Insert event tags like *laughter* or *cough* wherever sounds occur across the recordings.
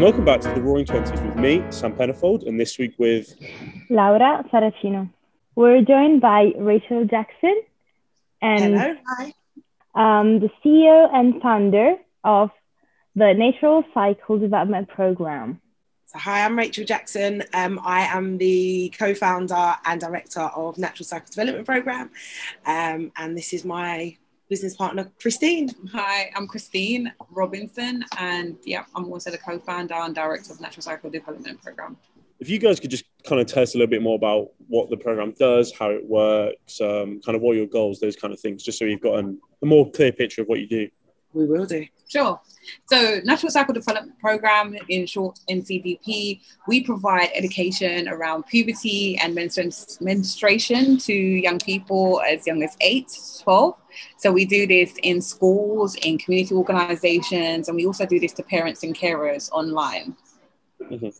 and welcome back to the Roaring Twenties with me, Sam Pennifold, and this week with Laura Saracino. We're joined by Rachel Jackson and Hello. Hi. um, the CEO and founder of the Natural Cycle Development Program. So, hi, I'm Rachel Jackson. Um, I am the co-founder and director of Natural Cycle Development Program, um, and this is my business partner, Christine. Hi, I'm Christine Robinson, and yeah, I'm also the co-founder and director of Natural Cycle Development Program. If you guys could just kind of tell us a little bit more about what the program does, how it works, um, kind of what your goals, those kind of things, just so you've got an, a more clear picture of what you do. We will do. Sure. So, Natural Cycle Development Program, in short, NCDP, we provide education around puberty and menstruation to young people as young as 8, 12. So, we do this in schools, in community organizations, and we also do this to parents and carers online. Mhm.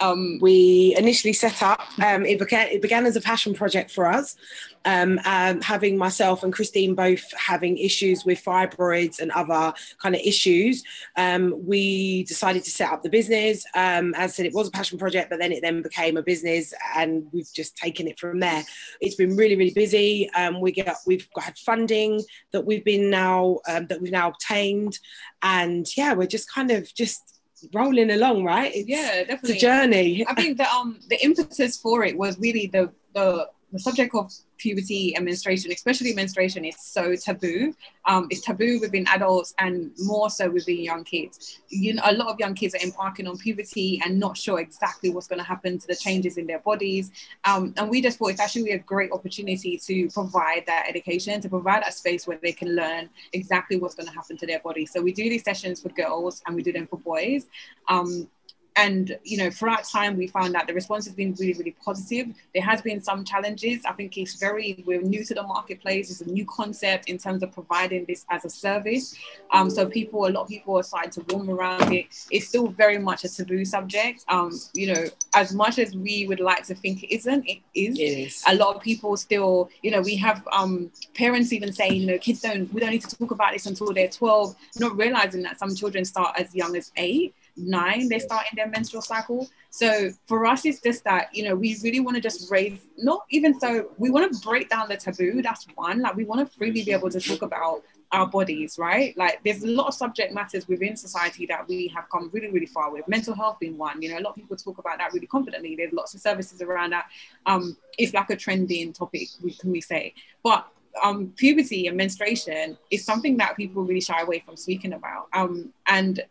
Um, We initially set up. Um, it began. It began as a passion project for us. Um, um, having myself and Christine both having issues with fibroids and other kind of issues, um, we decided to set up the business. Um, as I said, it was a passion project, but then it then became a business, and we've just taken it from there. It's been really, really busy. We get we've had funding that we've been now that we've now obtained, and yeah, we're just kind of just rolling along, right? It's, yeah, it's definitely. a journey. I think that um the impetus for it was really the the the subject of puberty and menstruation, especially menstruation, is so taboo. Um, it's taboo within adults and more so within young kids. You know, a lot of young kids are embarking on puberty and not sure exactly what's going to happen to the changes in their bodies. Um, and we just thought it's actually a great opportunity to provide that education, to provide that space where they can learn exactly what's going to happen to their body. So we do these sessions for girls and we do them for boys. Um, and you know throughout time we found that the response has been really really positive. There has been some challenges. I think it's very we're new to the marketplace. It's a new concept in terms of providing this as a service. Um, so people a lot of people are starting to warm around it. It's still very much a taboo subject. Um, you know as much as we would like to think it isn't it is. It is. a lot of people still, you know, we have um, parents even saying, you know, kids don't, we don't need to talk about this until they're 12, not realizing that some children start as young as eight, nine, they start in their menstrual cycle. So for us, it's just that, you know, we really want to just raise, not even so, we want to break down the taboo. That's one. Like, we want to freely be able to talk about our bodies, right? Like, there's a lot of subject matters within society that we have come really, really far with. Mental health being one. You know, a lot of people talk about that really confidently. There's lots of services around that. Um, it's like a trending topic, can we say? But um, puberty and menstruation is something that people really shy away from speaking about. Um, and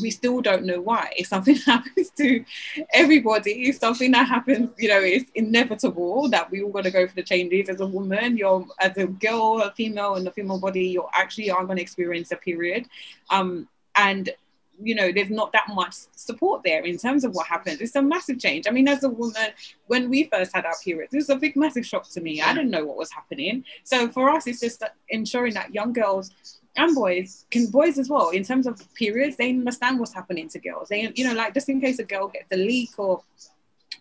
we still don't know why. It's something *laughs* happens to everybody. It's something that happens, you know, it's inevitable that we all got to go for the changes. As a woman, you're as a girl, a female in the female body, you're actually are going to experience a period. Um, and you know, there's not that much support there in terms of what happens. It's a massive change. I mean, as a woman, when we first had our periods, it was a big, massive shock to me. I didn't know what was happening. So for us, it's just ensuring that young girls and boys can boys as well in terms of periods they understand what's happening to girls. They you know like just in case a girl gets a leak or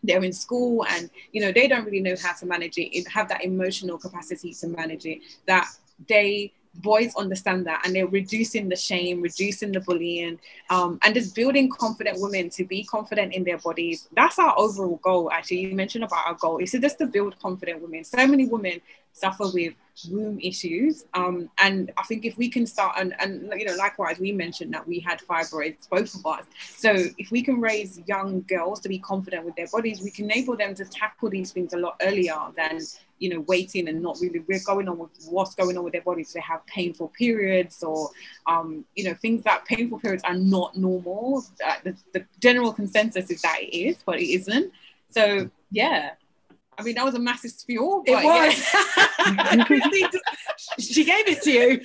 they're in school and you know they don't really know how to manage it have that emotional capacity to manage it that they boys understand that and they're reducing the shame reducing the bullying um, and just building confident women to be confident in their bodies. That's our overall goal actually. You mentioned about our goal. Is just to build confident women. So many women suffer with womb issues. Um, and i think if we can start and, and you know likewise we mentioned that we had fibroids both of us. So if we can raise young girls to be confident with their bodies we can enable them to tackle these things a lot earlier than you know waiting and not really we're going on with what's going on with their bodies. They have painful periods or um, you know things that painful periods are not normal. Uh, the, the general consensus is that it is but it isn't. So yeah I mean, that was a massive spiel. Oh, it but yeah. *laughs* *laughs* was. Christine she gave it to you.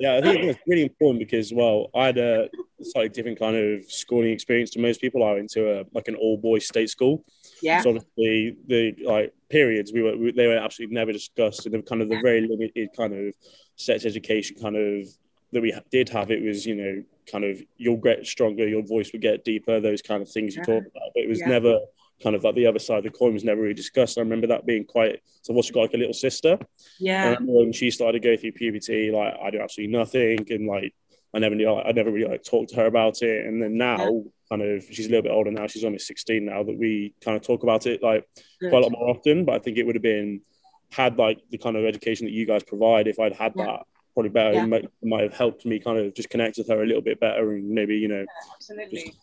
Yeah, I think it's really important because, well, I had a slightly different kind of schooling experience to most people. I went to a like an all boys state school. Yeah. So obviously the like periods we were we, they were absolutely never discussed, and the kind of the very limited kind of sex education kind of that we ha- did have. It was you know kind of you'll get stronger, your voice will get deeper, those kind of things you Yeah. talk about. But it was Yeah. never kind of like the other side of the coin was never really discussed. I remember that being quite. So what's got like a little sister. Yeah. remember when she started to go through puberty, like I do absolutely nothing, and like I never knew, I never really like talked to her about it. And then now, Yeah. kind of, she's a little bit older now. She's almost 16 now that we kind of talk about it like Good. quite a lot more often. But I think it would have been had like the kind of education that you guys provide. If I'd had Yeah. that, probably better. Yeah. It, might, might have helped me kind of just connect with her a little bit better, and maybe you know, Absolutely.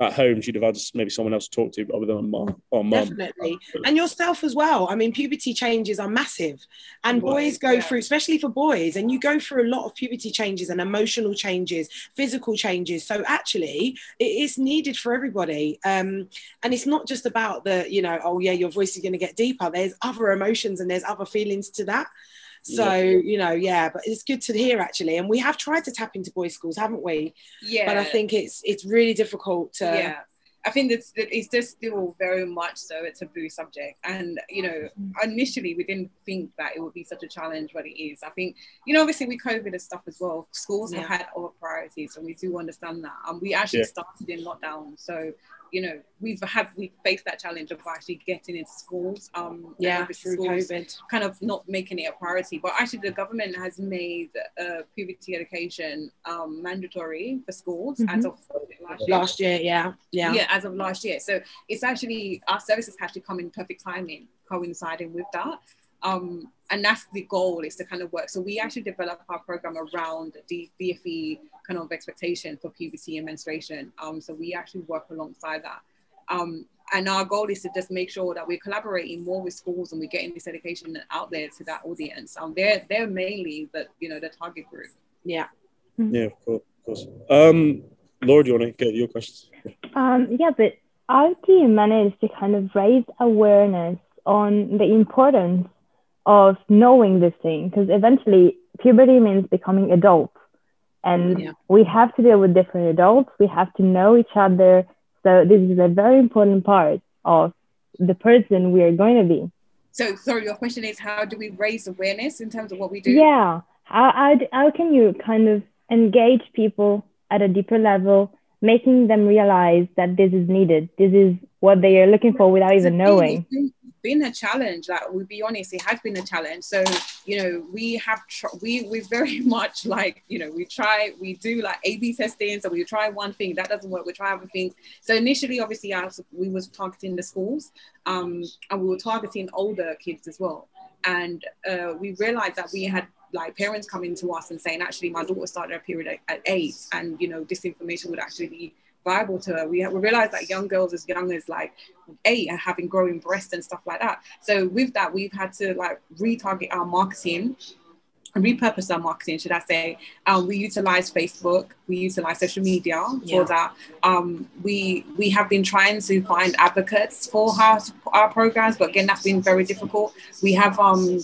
At home she'd have had maybe someone else to talk to other than mom or mom. Definitely. And yourself as well. I mean, puberty changes are massive. And Right. boys go Yeah. through, especially for boys, and you go through a lot of puberty changes and emotional changes, physical changes. So actually, it is needed for everybody. Um, and it's not just about the, you know, oh yeah, your voice is going to get deeper. There's other emotions and there's other feelings to that. So, Yeah. you know, yeah, but it's good to hear actually. And we have tried to tap into boys' schools, haven't we? Yeah. But I think it's it's really difficult to yeah i think that's that it's just still very much so it's a taboo subject and you know mm-hmm. initially we didn't think that it would be such a challenge but it is i think you know obviously with covid and stuff as well schools have had other priorities and we do understand that and we actually Yeah. started in lockdown so you know we've had we faced that challenge of actually getting into schools um yeah, through schools COVID. kind of not making it a priority. But actually, the government has made uh, puberty education um, mandatory for schools as of last year. Last year, yeah, yeah. Yeah, as of last year. So it's actually our services actually come in perfect timing, coinciding with that. Um, and that's the goal is to kind of work. So we actually develop our program around the DFE kind of expectation for puberty and menstruation. Um, so we actually work alongside that. Um, and our goal is to just make sure that we're collaborating more with schools and we're getting this education out there to that audience. Um, they're they're mainly the you know the target group. Yeah. Yeah, of course. Of course. Um, Laura, do you want to get your questions? Um, yeah, but how do you manage to kind of raise awareness on the importance of knowing this thing? Because eventually puberty means becoming adults. And Yeah. we have to deal with different adults. We have to know each other. So this is a very important part of the person we are going to be. So sorry, your question is how do we raise awareness in terms of what we do? Yeah. How, how, how can you kind of engage people at a deeper level, making them realize that this is needed? This is what they are looking for without even knowing. Been, a challenge. Like we'll be honest, it has been a challenge. So you know, we have tr- we we very *laughs* much like you know we try we do like A/B testing. So we try one thing that doesn't work, we try other things. So initially, obviously, I we was targeting the schools, um, and we were targeting older kids as well. And uh, we realized that we had like parents coming to us and saying, actually, my daughter started her period at, at eight, and you know, this information would actually be viable to her. We, we realized that young girls as young as like eight are having growing breasts and stuff like that. So with that, we've had to like retarget our marketing repurpose our marketing, should I say? Um, we utilize Facebook, we utilize social media Yeah. for that. Um, we we have been trying to find advocates for our, our programs, but again, that's been very difficult. We have um,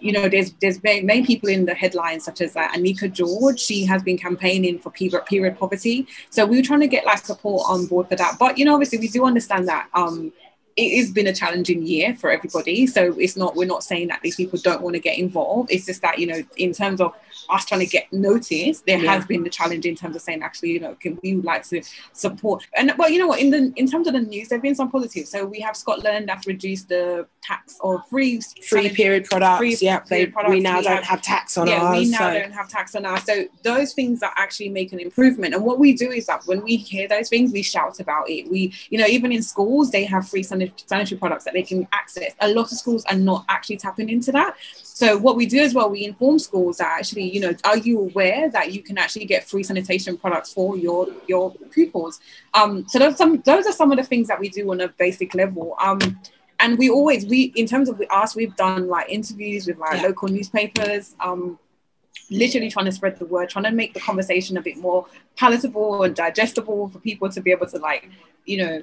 you know, there's there's many, people in the headlines, such as like Amika George. She has been campaigning for period, period poverty. So we were trying to get like support on board for that. But you know, obviously, we do understand that um, it has been a challenging year for everybody. So it's not we're not saying that these people don't want to get involved. It's just that you know, in terms of us trying to get noticed, there Yeah. has been the challenge in terms of saying actually, you know, can we would like to support and well, you know what, in the in terms of the news, there've been some positives. So we have Scotland that's reduced the tax or free Free period products. Free yeah, they, period products, we now we don't have- have, tax on yeah, ours. we now so- don't have tax on ours. So those things that actually make an improvement. And what we do is that when we hear those things, we shout about it. We, you know, even in schools, they have free sanit- sanitary products that they can access. A lot of schools are not actually tapping into that. So what we do as well, we inform schools that actually, you know, are you aware that you can actually get free sanitation products for your your pupils? Um, so those some those are some of the things that we do on a basic level. Um, and we always we in terms of us, we've done like interviews with like Yeah. local newspapers. Um, literally trying to spread the word, trying to make the conversation a bit more palatable and digestible for people to be able to like, you know,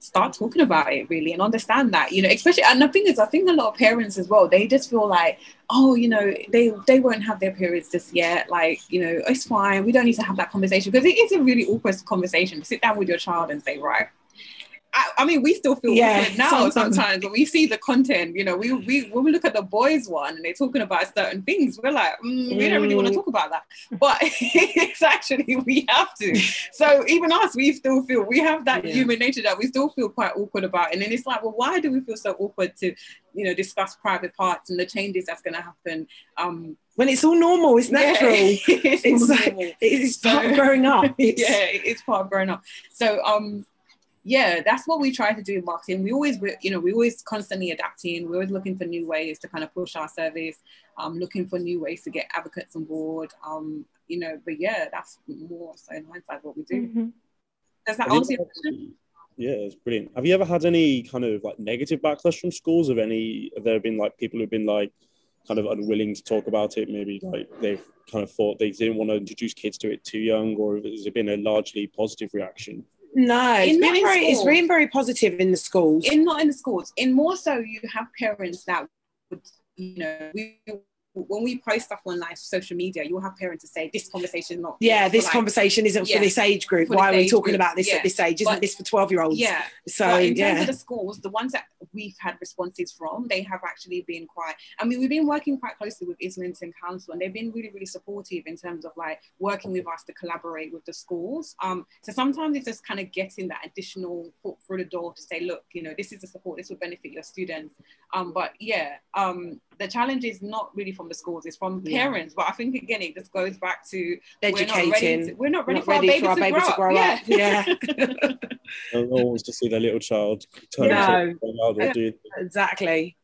start talking about it really and understand that, you know, especially and the thing is I think a lot of parents as well, they just feel like, oh, you know, they they won't have their periods just yet. Like, you know, it's fine. We don't need to have that conversation because it is a really awkward conversation sit down with your child and say, right, I, I mean, we still feel Yeah, weird now sometimes. sometimes. when we see the content. You know, we, we when we look at the boys one and they're talking about certain things, we're like, mm, we don't really want to Mm. talk about that. But *laughs* it's actually we have to. So even us, we still feel we have that Yeah. human nature that we still feel quite awkward about. And then it's like, well, why do we feel so awkward to, you know, discuss private parts and the changes that's going to happen? Um, when it's all normal, it's natural. Yeah, *laughs* it's, it's like normal. it's part of growing up. It's, *laughs* yeah, it's part of growing up. So um yeah, that's what we try to do in marketing. We always, we- you know, we always constantly adapting. We're always looking for new ways to kind of push our service, um, looking for new ways to get advocates on board. Um, you know, but yeah, that's more so in hindsight what we do. Mhm. Does that Have you answer your question? Yeah, it's brilliant. Have you ever had any kind of like negative backlash from schools? Have any have there been like people who've been like kind of unwilling to talk about it? Maybe like they've kind of thought they didn't want to introduce kids to it too young, or has it been a largely positive reaction? No, it's been very, it's been very positive in the schools. in not in the schools in more so you have parents that would you know we when we post stuff on like social media you'll have parents to say this conversation not yeah, this like- conversation isn't yeah, for this age group. Why are we talking group, about this yeah. at this age? Isn't But- this for 12 year olds? yeah So, but in terms yeah. of the schools, the ones that we've had responses from, they have actually been quite. I mean, we've been working quite closely with Islington Council, and they've been really, really supportive in terms of like working with us to collaborate with the schools. Um, so sometimes it's just kind of getting that additional foot through the door to say, look, you know, this is the support, this will benefit your students. Um, but yeah, um, the challenge is not really from the schools; it's from Yeah. parents. But I think again, it just goes back to we're not ready. Educating. To, we're not ready, Not for, our ready baby for our to grow to up. grow yeah. up. Yeah. *laughs* No one wants to see their little child turn No. into a adult, Yeah. exactly.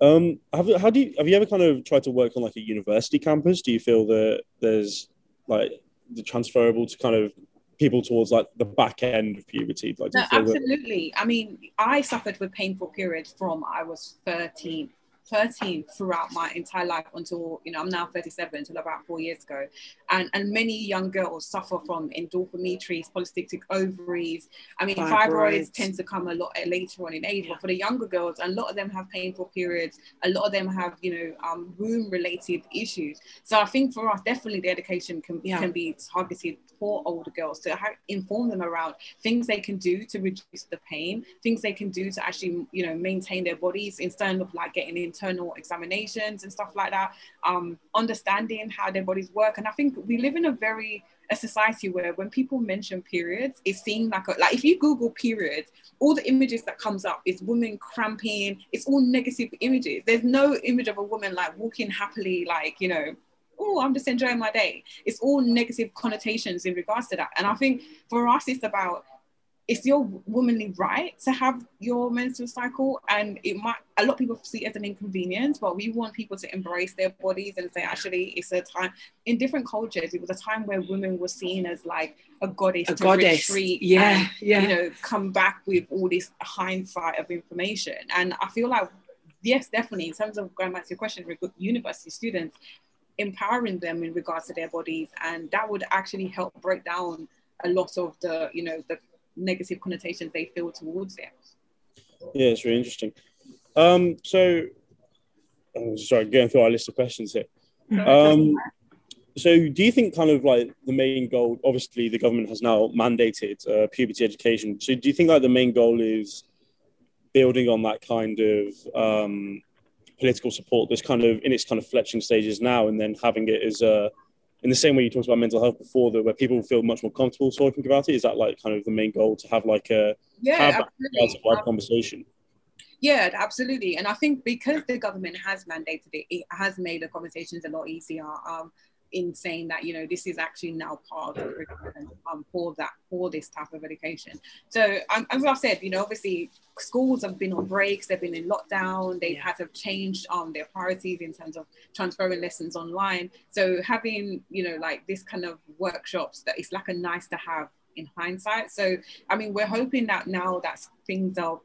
Um, have how do you have you ever kind of tried to work on like a university campus? Do you feel that there's like the transferable to kind of people towards like the back end of puberty? Like, No, you feel that, absolutely. I mean, I suffered with painful periods from I was 13, 13 throughout my entire life until, you know, I'm now 37 until about four years ago. And and many young girls suffer from endometriosis, polycystic ovaries. I mean, fibroids. Fibroids. tend to come a lot later on in age, but for the younger girls, a lot of them have painful periods. A lot of them have, you know, um, womb related issues. So I think for us, definitely the education can, Yeah. can be targeted for older girls to ha- inform them around things they can do to reduce the pain, things they can do to actually, you know, maintain their bodies instead of like getting internal examinations and stuff like that. Um, understanding how their bodies work, and I think we live in a very a society where when people mention periods, it seems like a, like if you Google periods, all the images that comes up is women cramping. It's all negative images. There's no image of a woman like walking happily, like you know, oh, I'm just enjoying my day. It's all negative connotations in regards to that. And I think for us, it's about it's your womanly right to have your menstrual cycle and it might a lot of people see it as an inconvenience but we want people to embrace their bodies and say actually it's a time in different cultures it was a time where women were seen as like a goddess A to goddess. retreat Yeah. and, Yeah. you know come back with all this hindsight of information and i feel like yes definitely in terms of going back to your question university students empowering them in regards to their bodies and that would actually help break down a lot of the you know the negative connotations they feel towards it yeah, it's really interesting. Um, so, I'm sorry, going through our list of questions here. Um, so, do you think kind of like the main goal? Obviously, the government has now mandated uh, puberty education. So, do you think like the main goal is building on that kind of um, political support that's kind of in its kind of fletching stages now, and then having it as a in the same way you talked about mental health before, that where people feel much more comfortable talking about it? Is that like kind of the main goal to have like a yeah have that absolutely. wide conversation? Yeah, absolutely. And I think because the government has mandated it, it has made the conversations a lot easier. Um, in saying that you know this is actually now part of the curriculum um, for that for this type of education. So um, as I said, you know obviously schools have been on breaks, they've been in lockdown, they've Yeah. had to change um, their priorities in terms of transferring lessons online. So having you know like this kind of workshops that it's like a nice to have in hindsight. So I mean we're hoping that now that things are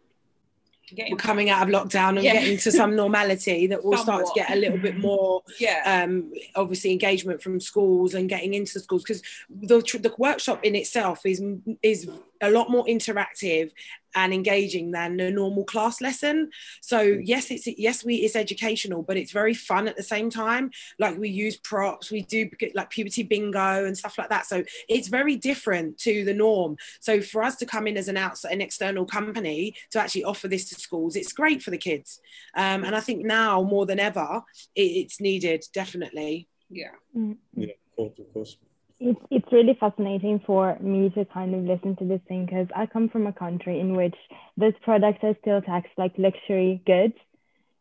getting We're coming out of lockdown and Yeah. getting to some normality that we'll start to get a little bit more yeah um, obviously engagement from schools and getting into schools because the, the workshop in itself is is a lot more interactive and engaging than a normal class lesson. So yes it's yes we it's educational but it's very fun at the same time. Like we use props we do like puberty bingo and stuff like that. So it's very different to the norm. So for us to come in as an outside an external company to actually offer this to schools it's great for the kids. Um, and i think now more than ever it, it's needed definitely. Yeah. Mm. Yeah, of course, of course. It's it's really fascinating for me to kind of listen to this thing because I come from a country in which those products are still taxed like luxury goods,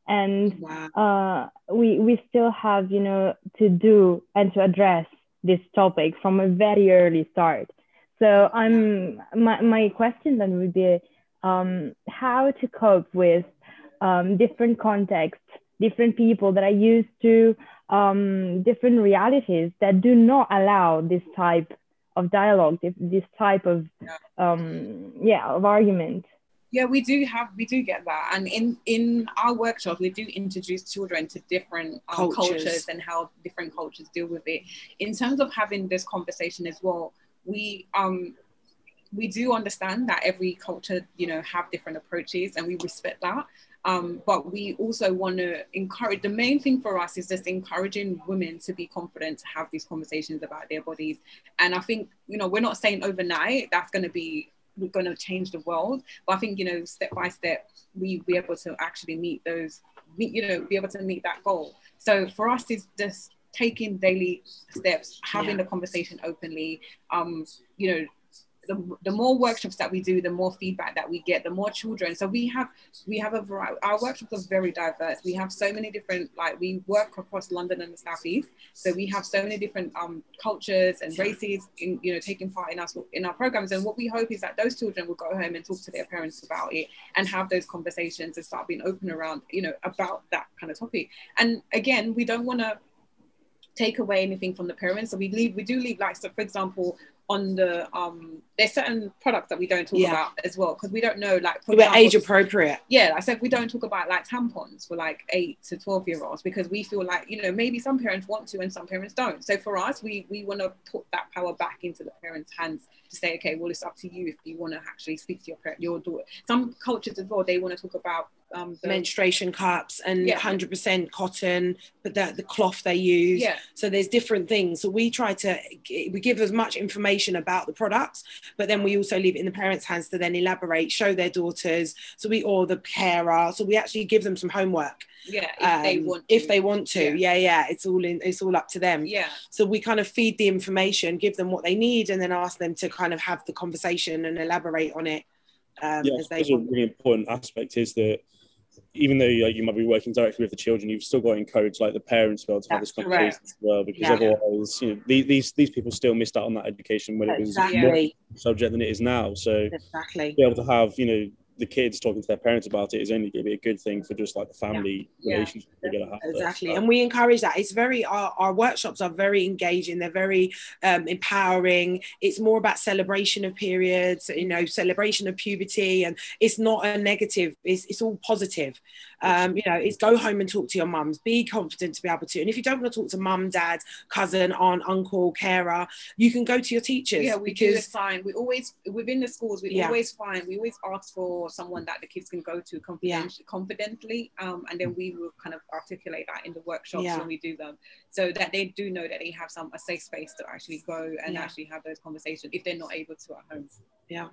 and Wow. uh, we we still have you know to do and to address this topic from a very early start. So I'm my my question then would be um, how to cope with um, different contexts, different people that are used to um, different realities that do not allow this type of dialogue, this, this type of um, yeah of argument. Yeah, we do have we do get that, and in in our workshops we do introduce children to different um, Cultures. cultures. and how different cultures deal with it. In terms of having this conversation as well, we um we do understand that every culture you know have different approaches, and we respect that. Um, but we also want to encourage the main thing for us is just encouraging women to be confident to have these conversations about their bodies. And i think you know we're not saying overnight that's going to be we're going to change the world but i think you know step by step we be able to actually meet those meet, you know be able to meet that goal. So for us is just taking daily steps having Yeah. the conversation openly. Um you know the, the more workshops that we do the more feedback that we get the more children. So we have we have a variety our workshops are very diverse. We have so many different like we work across london and the southeast so we have so many different um, cultures and races in you know taking part in our in our programs. And what we hope is that those children will go home and talk to their parents about it and have those conversations and start being open around you know about that kind of topic. And again we don't want to take away anything from the parents. So we leave we do leave like so for example on the um there's certain products that we don't talk Yeah. about as well because we don't know like We're example, age appropriate. yeah, I said we don't talk about like tampons for like eight to twelve year olds because we feel like you know maybe some parents want to and some parents don't. So for us, we we want to put that power back into the parents' hands to say, okay, well it's up to you if you want to actually speak to your parent, your daughter. Some cultures as well, they want to talk about um the, menstruation cups and Yeah. 100% cotton, but the, the cloth they use. yeah So there's different things. So we try to we give as much information about the products, but then we also leave it in the parents' hands to then elaborate, show their daughters. So we or the carer. So we actually give them some homework yeah if they um, want if to. they want to. Yeah. Yeah, yeah. It's all in. It's all up to them. yeah So we kind of feed the information, give them what they need, and then ask them to kind of have the conversation and elaborate on it um, yeah, as they that's a really important aspect is that even though like, you might be working directly with the children, you've still got to encourage like the parents to be able to have this conversation as well, because Yeah. otherwise, you know, these, these these people still missed out on that education when it was more subject than it is now. So Exactly. be able to have you know the kids talking to their parents about it is only going to be a good thing for just like the family Yeah. relationship they're going to have. exactly. So, and we encourage that. It's very our, our workshops are very engaging. They're very um, empowering. It's more about celebration of periods you know celebration of puberty and it's not a negative. It's, it's all positive um, you know it's go home and talk to your mums be confident to be able to and if you don't want to talk to mum dad cousin aunt uncle carer you can go to your teachers yeah we do because assign we always within the schools we Yeah. always find we always ask for someone that the kids can go to confidentially, confidently um, and then we will kind of articulate that in the workshops Yeah. when we do them so that they do know that they have some a safe space to actually go and Yeah. actually have those conversations if they're not able to at home yeah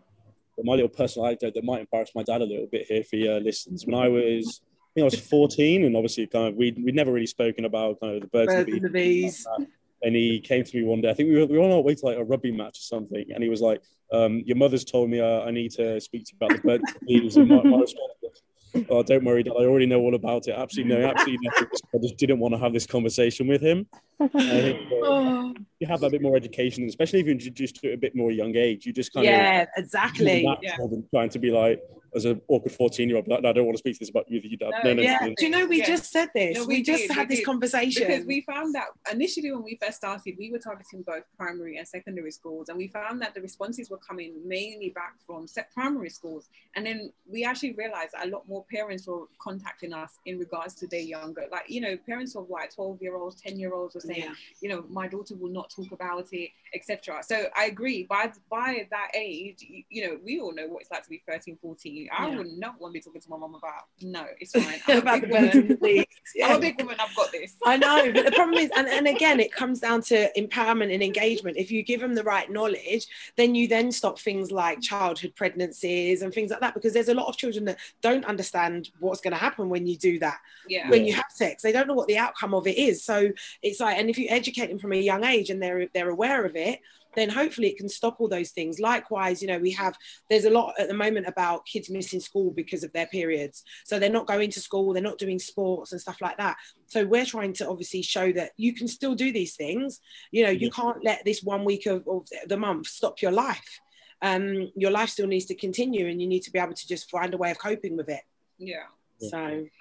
But my little personal anecdote that might embarrass my dad a little bit here if he uh, listens. When I was, I think I was 14, and obviously, kind of, we'd, we'd never really spoken about kind of the birds, birds and the and bees. bees And he came to me one day. I think we were, we were on our way to like a rugby match or something, and he was like, um, "Your mother's told me uh, I need to speak to you about the birds and the bees." And my, my response was, "Oh, don't worry, Dad. I already know all about it. Absolutely no, absolutely nothing. I just didn't want to have this conversation with him." And I think oh, *laughs* you have a bit more education, especially if you're introduced to it a bit more young age. You just kind of yeah exactly natural than trying to be like as an awkward 14 year old like, no, I don't want to speak to this about you, you dad. No, No, no, yeah no. do you know we Yeah. just said this No, we, we just did, had we this did. conversation because we found that initially when we first started we were targeting both primary and secondary schools and we found that the responses were coming mainly back from set primary schools and then we actually realized that a lot more parents were contacting us in regards to their younger like you know parents of like 12 year olds 10 year olds were saying yeah. you know my daughter will not talk about it etc so i agree by by that age you, you know we all know what it's like to be 13 14 i Yeah. would not want to be talking to my mom about no it's *laughs* fine I'm a about the big woman. birds and the bees. i'm Yeah. a big woman i've got this I know, but the problem is, and, and again, it *laughs* comes down to empowerment and engagement. If you give them the right knowledge, then you then stop things like childhood pregnancies and things like that, because there's a lot of children that don't understand what's going to happen when you do that. yeah When you have sex, they don't know what the outcome of it is. So it's like, and if you educate them from a young age and they're they're aware of it, then hopefully it can stop all those things. Likewise, you know, we have there's a lot at the moment about kids missing school because of their periods. So they're not going to school, they're not doing sports and stuff like that. So we're trying to obviously show that you can still do these things. You know, you can't let this one week of, of the month stop your life. Um, your life still needs to continue and you need to be able to just find a way of coping with it. Yeah. So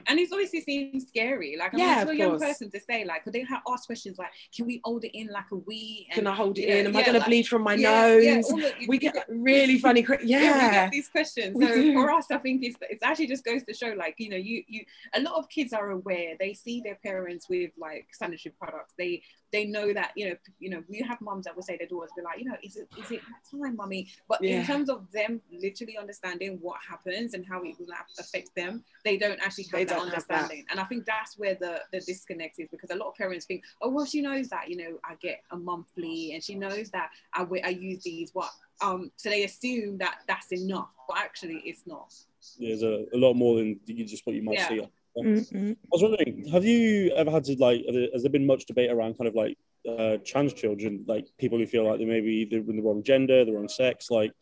And it's obviously seems scary. Like, I mean, Yeah, to a young course. person to say, like, could they have asked questions like, can we hold it in like a wee? can I hold it you know, in? Am I yeah, going to like- bleed from my yeah, nose? yeah, the- we get really funny. que- *laughs* yeah, we get these questions. We So do. for us, I think it's it's actually just goes to show, like you know, you you a lot of kids are aware. They see their parents with like sanitary products. They they know that you know you know we have moms that will say their daughters be like you know is it is it that time, mummy? But Yeah. in terms of them literally understanding what happens and how it will affect them, they don't actually have They that don't have that. understanding. And I think that's where the the disconnect is because a lot of parents think, oh well, she knows that you know I get a monthly and she knows that I I use these what um so they assume that that's enough, but actually it's not. There's a, a lot more than you just what you might Yeah. see. Mm-mm. I was wondering, have you ever had to like? Has there been much debate around kind of like uh, trans children, like people who feel like they may be either in the wrong gender, the wrong sex? Like,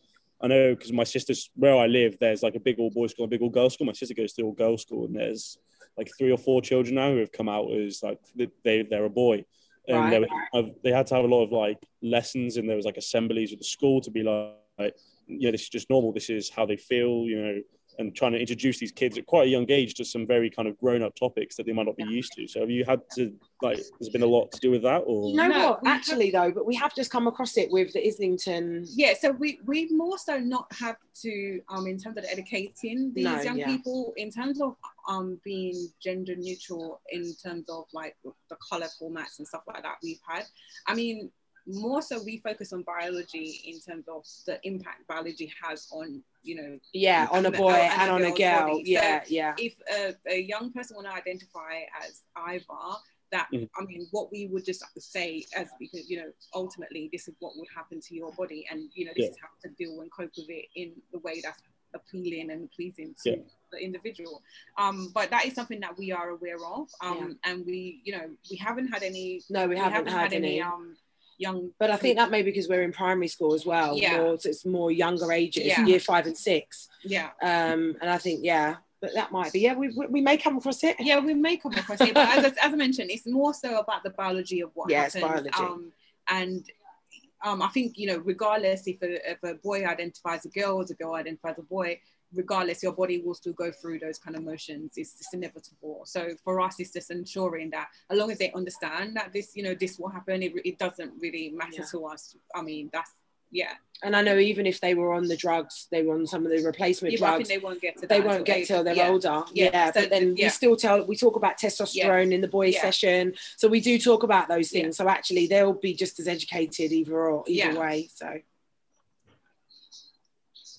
I know because my sister's where I live, there's like a big all boys school, a big all girls school. My sister goes to all girls school, and there's like three or four children now who have come out as like they they're a boy, and Right. they, were, they had to have a lot of like lessons, and there was like assemblies with the school to be like, like, yeah, this is just normal. This is how they feel, you know and trying to introduce these kids at quite a young age to some very kind of grown-up topics that they might not be used to. So have you had to like? There's been a lot to do with that, or You know No, what? we have- Actually, though, but we have just come across it with the Islington. Yeah, so we we more so not have to um in terms of educating these No, young yeah. people in terms of um being gender neutral in terms of like the color formats and stuff like that we've had. I mean, more so we focus on biology in terms of the impact biology has on you know Yeah, on a boy and and the on a girl. body. Yeah, yeah. if a, a young person want to identify as either that Mhm. i mean what we would just say as because you know ultimately this is what would happen to your body and you know this Yeah. is how to deal and cope with it in the way that's appealing and pleasing to Yeah. the individual um but that is something that we are aware of um and we you know we haven't had any No, we, haven't, had, any. um young but I think that may be because we're in primary school as well. Yeah. More, so it's more younger ages, Yeah. year five and six. yeah Um, and I think yeah, but that might be yeah. We we may come across it. yeah, we may come across it, but as, I- as I mentioned, it's more so about the biology of what Yeah, happens. biology. Um, and um, I think you know, regardless if a, if a boy identifies a girl, or a girl identifies a boy, regardless, your body will still go through those kind of motions. It's just inevitable. So for us, it's just ensuring that as long as they understand that this, you know, this will happen, it, it doesn't really matter Yeah. to us. I mean, that's yeah. And I know even if they were on the drugs, they were on some of the replacement yeah drugs. they won't get to they won't get till they're yeah. older. Yeah, Yeah, so but then yeah. we still tell we talk about testosterone in the boys Yeah. session, so we do talk about those things. Yeah. So actually, they'll be just as educated either or either Yeah. way. So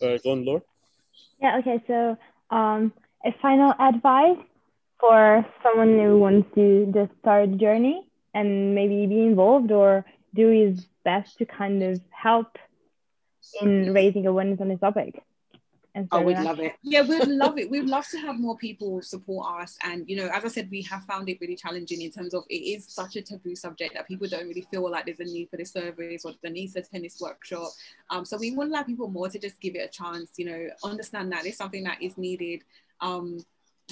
uh, go on, Laura. Yeah, okay, so um, a final advice for someone who wants to just start a journey and maybe be involved or do his best to kind of help in raising awareness on this topic. And I so, would yeah. love it. Yeah, we'd *laughs* love it. We'd love to have more people support us. And, you know, as I said, we have found it really challenging in terms of it is such a taboo subject that people don't really feel like there's a need for this service or the need for tennis workshop. Um, so we want to allow people more to just give it a chance, you know, understand that it's something that is needed. Um,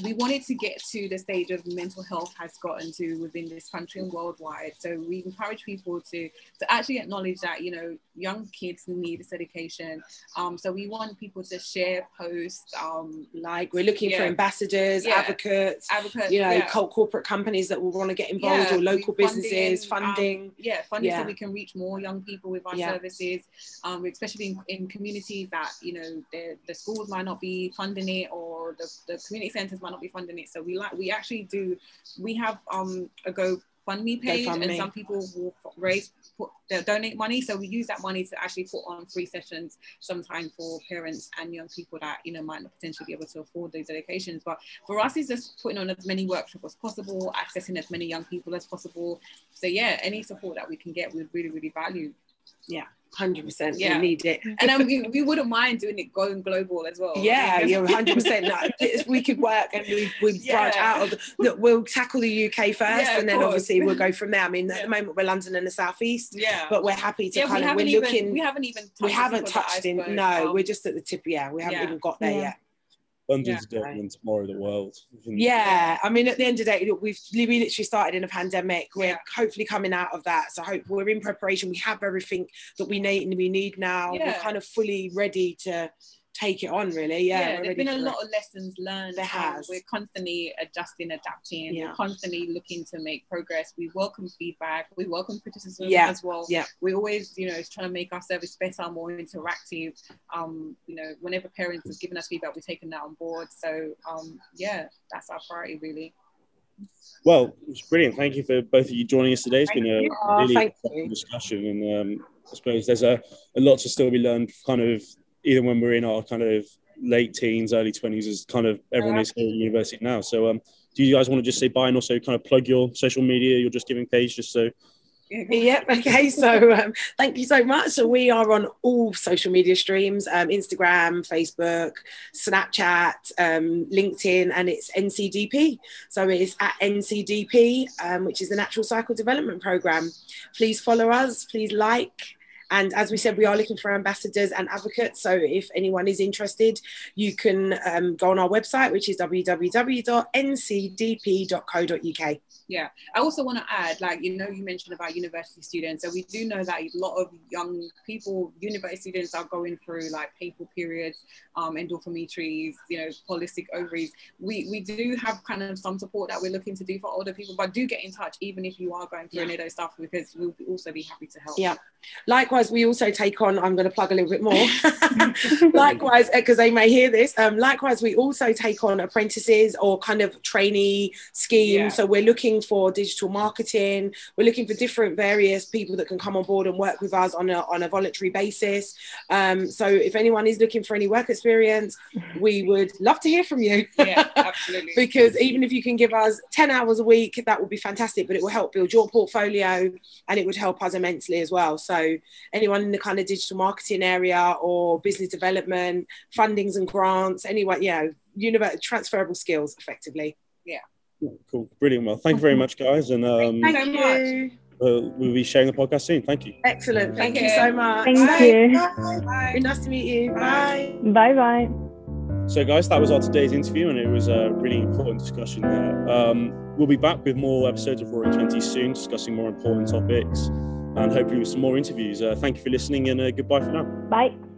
we wanted to get to the stage of mental health has gotten to within this country and worldwide. So we encourage people to to actually acknowledge that you know young kids need this education. Um, so we want people to share posts, um, Like we're looking for ambassadors, Yeah. advocates, advocates, you know, yeah. co- corporate companies that will want to get involved Yeah, or local we- businesses, funding, um, yeah, funding Yeah. so we can reach more young people with our Yeah. services, um, especially in, in communities that you know the, the schools might not be funding it or the, the community might not be funding it. So we like we actually do we have um a GoFundMe page and some people will raise put they'll donate money. So we use that money to actually put on free sessions sometime for parents and young people that you know might not potentially be able to afford those educations. But for us, it's just putting on as many workshops as possible, accessing as many young people as possible. So yeah, any support that we can get, we really, really value. Hundred percent. Yeah. We need it. And then we, we wouldn't mind doing it going global as well. Yeah, yeah, *laughs* hundred percent. No, if we could work and we we branch out of. The, look, we'll tackle the UK first, Yeah, and then course. obviously we'll go from there. I mean, at Yeah. the moment we're London and the southeast, Yeah. but we're happy to yeah, we kind of haven't we're even looking. we haven't even touched we haven't tip of the touched in. iceberg. No, Um, we're just at the tip. Yeah, we haven't Yeah. even got there Yeah. yet. London's Yeah. yeah. and tomorrow the world. Yeah, I mean, at the end of the day, look, we've we literally started in a pandemic. We're Yeah. hopefully coming out of that. So hope we're in preparation. We have everything that we need. and We need now. We're kind of fully ready to take it on. Really, yeah. yeah, we're there's ready been a for it. lot of lessons learned. There has. We're constantly adjusting, adapting. Yeah. We're constantly looking to make progress. We welcome feedback. We welcome criticism Yeah. as well. Yeah. We always, you know, trying to make our service better, more interactive. Um, you know, whenever parents have given us feedback, we've taken that on board. So, um, yeah, that's our priority, really. Well, it's brilliant. Thank you for both of you joining us today. It's been a Oh, really thank interesting you. discussion, and um, I suppose there's a, a lot to still be learned. Kind of either when we're in our kind of late teens, early twenties, as kind of everyone is here at university now. So, um, do you guys want to just say bye and also kind of plug your social media, your JustGiving page, just so *laughs* Yep. Okay. So um, thank you so much. So we are on all social media streams: um, Instagram, Facebook, Snapchat, um, LinkedIn, and it's NCDP. So it is at NCDP, um, which is the Natural Cycle Development Program. Please follow us. Please like. And as we said, we are looking for ambassadors and advocates. So if anyone is interested, you can um, go on our website, which is www.ncdp.co.uk. Yeah, I also want to add, like, you know, you mentioned about university students. So we do know that a lot of young people, university students, are going through like painful periods, um, endometriosis, you know, polycystic ovaries. We we do have kind of some support that we're looking to do for older people, but do get in touch even if you are going through Yeah. any of those stuff because we'll also be happy to help. Yeah. Likewise, we also take on, I'm going to plug a little bit more. *laughs* *laughs* likewise, because they may hear this, um, likewise, we also take on apprentices or kind of trainee schemes. Yeah. So we're looking for digital marketing. We're looking for different various people that can come on board and work with us on a, on a voluntary basis. Um, so if anyone is looking for any work experience, we would love to hear from you. Yeah, *laughs* absolutely. because even if you can give us 10 hours a week, that would be fantastic, but it will help build your portfolio and it would help us immensely as well. So, anyone in the kind of digital marketing area or business development, fundings and grants, anyone, you know, univer- transferable skills effectively. Yeah. Cool, brilliant. Well, thank you very much, guys, and um, Thank you so much. uh, we'll be sharing the podcast soon. Thank you. Excellent. Thank Take you care. so much. Thank Bye. you. Bye. Bye. Nice to meet you. Bye. Bye bye. So, guys, that was our today's interview, and it was a really important discussion there. Um, we'll be back with more episodes of Roaring Twenties soon, discussing more important topics, and hopefully with some more interviews. Uh, thank you for listening, and uh, goodbye for now. Bye.